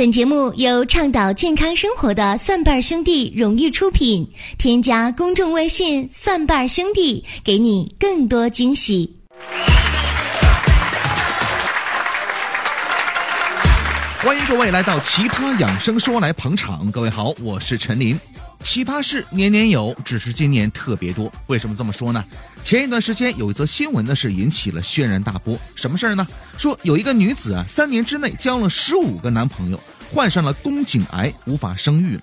本节目由倡导健康生活的蒜瓣兄弟荣誉出品。添加公众微信“蒜瓣兄弟”，给你更多惊喜。欢迎各位来到《奇葩养生说》来捧场。各位好，我是陈林。奇葩事年年有，只是今年特别多。为什么这么说呢？前一段时间有一则新闻呢，是引起了轩然大波。什么事儿呢？说有一个女子啊，三年之内交了十五个男朋友，患上了宫颈癌，无法生育了。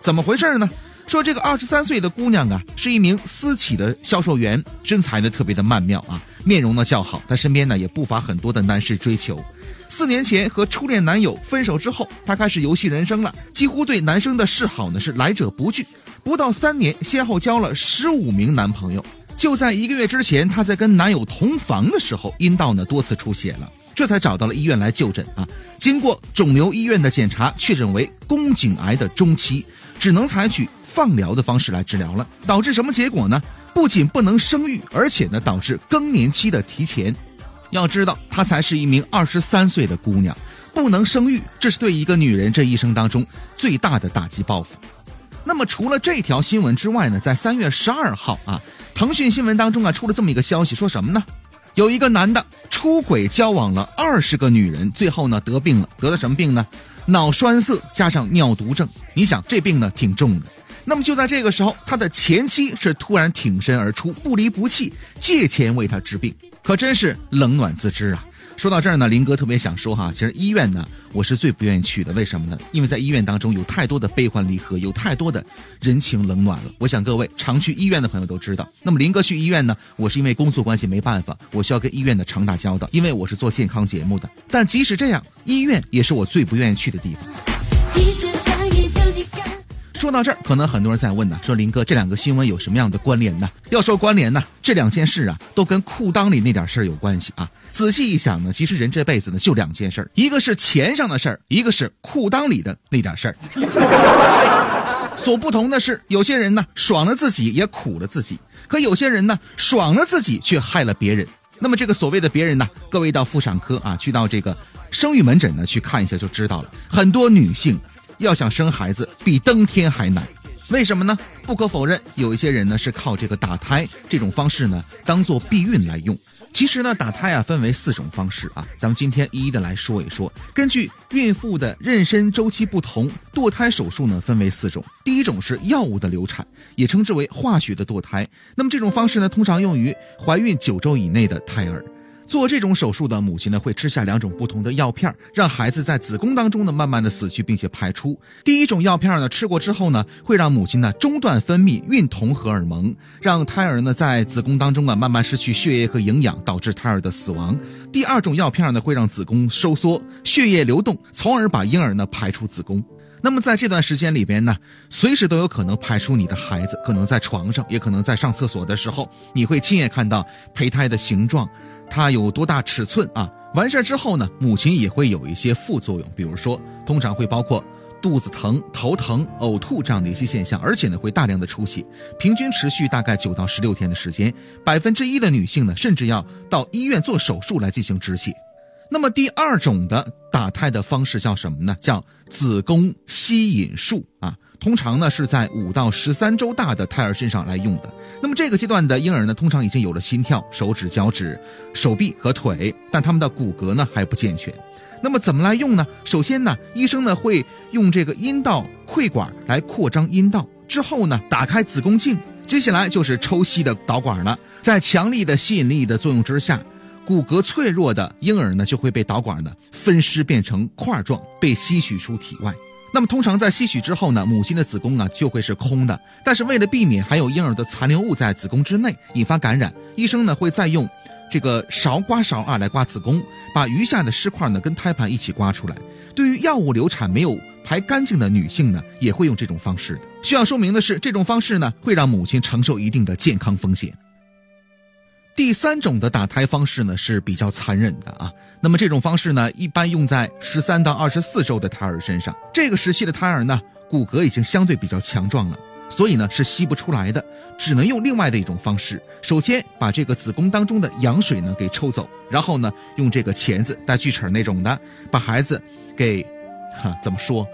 怎么回事呢？说这个二十三岁的姑娘啊，是一名私企的销售员，身材呢特别的曼妙啊，面容呢较好，她身边呢也不乏很多的男士追求。四年前和初恋男友分手之后，她开始游戏人生了，几乎对男生的示好呢是来者不拒。不到三年，先后交了十五名男朋友。就在一个月之前，她在跟男友同房的时候，阴道呢多次出血了，这才找到了医院来就诊啊。经过肿瘤医院的检查，确诊为宫颈癌的中期，只能采取放疗的方式来治疗了。导致什么结果呢？不仅不能生育，而且呢导致更年期的提前。要知道，她才是一名二十三岁的姑娘，不能生育，这是对一个女人这一生当中最大的打击报复。那么，除了这条新闻之外呢，在三月十二号啊，腾讯新闻当中啊出了这么一个消息，说什么呢？有一个男的出轨交往了二十个女人，最后呢得病了，得的什么病呢？脑栓塞加上尿毒症。你想这病呢挺重的。那么就在这个时候，他的前妻是突然挺身而出，不离不弃，借钱为他治病。可真是冷暖自知啊！说到这儿呢，林哥特别想说哈，其实医院呢，我是最不愿意去的。为什么呢？因为在医院当中有太多的悲欢离合，有太多的人情冷暖了。我想各位常去医院的朋友都知道。那么林哥去医院呢，我是因为工作关系没办法，我需要跟医院的常打交道，因为我是做健康节目的。但即使这样，医院也是我最不愿意去的地方。说到这儿，可能很多人在问呢，说林哥这两个新闻有什么样的关联呢？要说关联呢，这两件事啊，都跟裤裆里那点事儿有关系啊。仔细一想呢，其实人这辈子呢就两件事儿，一个是钱上的事儿，一个是裤裆里的那点事儿。所不同的是，有些人呢爽了自己也苦了自己，可有些人呢爽了自己却害了别人。那么这个所谓的别人呢，各位到妇产科啊，去到这个生育门诊呢去看一下就知道了，很多女性。要想生孩子比登天还难，为什么呢？不可否认，有一些人呢是靠这个打胎这种方式呢当做避孕来用。其实呢，打胎啊分为四种方式啊，咱们今天一一的来说一说。根据孕妇的妊娠周期不同，堕胎手术呢分为四种。第一种是药物的流产，也称之为化学的堕胎。那么这种方式呢，通常用于怀孕九周以内的胎儿。做这种手术的母亲呢，会吃下两种不同的药片，让孩子在子宫当中呢慢慢的死去，并且排出。第一种药片呢，吃过之后呢，会让母亲呢中断分泌孕酮荷尔蒙，让胎儿呢在子宫当中啊慢慢失去血液和营养，导致胎儿的死亡。第二种药片呢，会让子宫收缩，血液流动，从而把婴儿呢排出子宫。那么在这段时间里边呢，随时都有可能排出你的孩子，可能在床上，也可能在上厕所的时候，你会亲眼看到胚胎的形状。它有多大尺寸啊？完事儿之后呢，母亲也会有一些副作用，比如说，通常会包括肚子疼、头疼、呕吐这样的一些现象，而且呢会大量的出血，平均持续大概九到十六天的时间。百分之一的女性呢，甚至要到医院做手术来进行止血。那么第二种的打胎的方式叫什么呢？叫子宫吸引术啊。通常呢是在五到十三周大的胎儿身上来用的。那么这个阶段的婴儿呢，通常已经有了心跳、手指、脚趾、手臂和腿，但他们的骨骼呢还不健全。那么怎么来用呢？首先呢，医生呢会用这个阴道窥管来扩张阴道，之后呢打开子宫颈，接下来就是抽吸的导管了。在强力的吸引力的作用之下，骨骼脆弱的婴儿呢就会被导管呢分尸变成块状，被吸取出体外。那么通常在吸取之后呢，母亲的子宫啊就会是空的。但是为了避免还有婴儿的残留物在子宫之内引发感染，医生呢会再用这个勺刮勺啊来刮子宫，把余下的尸块呢跟胎盘一起刮出来。对于药物流产没有排干净的女性呢，也会用这种方式。需要说明的是，这种方式呢会让母亲承受一定的健康风险。第三种的打胎方式呢是比较残忍的啊。那么这种方式呢，一般用在十三到二十四周的胎儿身上。这个时期的胎儿呢，骨骼已经相对比较强壮了，所以呢是吸不出来的，只能用另外的一种方式。首先把这个子宫当中的羊水呢给抽走，然后呢用这个钳子带锯齿那种的，把孩子给哈，怎么说，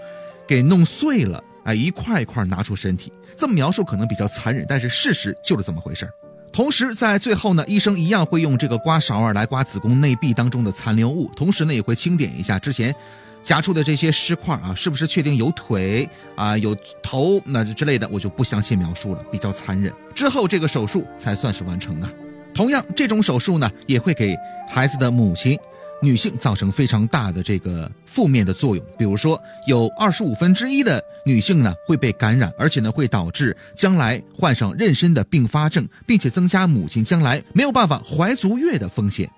给弄碎了，哎，一块一块拿出身体。这么描述可能比较残忍，但是事实就是这么回事儿。同时，在最后呢，医生一样会用这个刮勺儿来刮子宫内壁当中的残留物，同时呢也会清点一下之前夹出的这些尸块啊，是不是确定有腿啊、有头那之类的，我就不详细描述了，比较残忍。之后这个手术才算是完成啊。同样，这种手术呢也会给孩子的母亲。女性造成非常大的这个负面的作用，比如说有二十五分之一的女性呢会被感染，而且呢会导致将来患上妊娠的并发症，并且增加母亲将来没有办法怀足月的风险。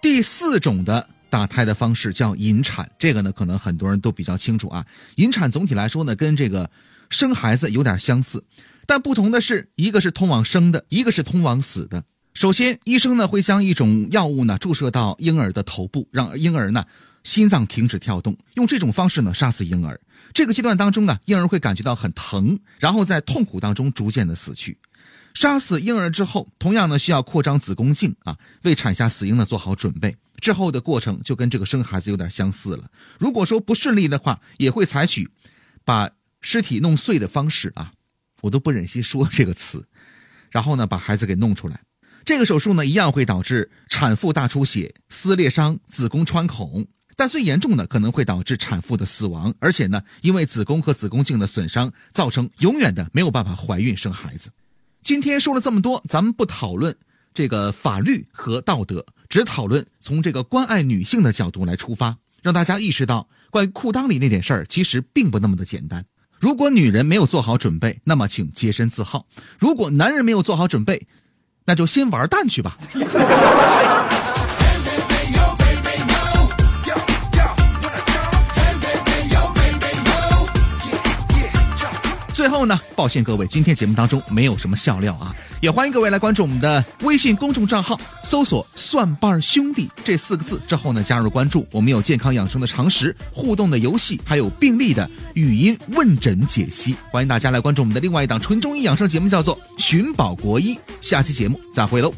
第四种的打胎的方式叫引产，这个呢可能很多人都比较清楚啊。引产总体来说呢跟这个生孩子有点相似，但不同的是，一个是通往生的，一个是通往死的。首先，医生呢会将一种药物呢注射到婴儿的头部，让婴儿呢心脏停止跳动，用这种方式呢杀死婴儿。这个阶段当中呢，婴儿会感觉到很疼，然后在痛苦当中逐渐的死去。杀死婴儿之后，同样呢需要扩张子宫颈啊，为产下死婴呢做好准备。之后的过程就跟这个生孩子有点相似了。如果说不顺利的话，也会采取把尸体弄碎的方式啊，我都不忍心说这个词，然后呢把孩子给弄出来。这个手术呢，一样会导致产妇大出血、撕裂伤、子宫穿孔，但最严重的可能会导致产妇的死亡，而且呢，因为子宫和子宫颈的损伤，造成永远的没有办法怀孕生孩子。今天说了这么多，咱们不讨论这个法律和道德，只讨论从这个关爱女性的角度来出发，让大家意识到关于裤裆里那点事儿，其实并不那么的简单。如果女人没有做好准备，那么请洁身自好；如果男人没有做好准备，那就先玩蛋去吧。后呢，抱歉各位，今天节目当中没有什么笑料啊，也欢迎各位来关注我们的微信公众账号，搜索“蒜瓣兄弟”这四个字之后呢，加入关注。我们有健康养生的常识、互动的游戏，还有病例的语音问诊解析。欢迎大家来关注我们的另外一档纯中医养生节目，叫做《寻宝国医》。下期节目再会喽。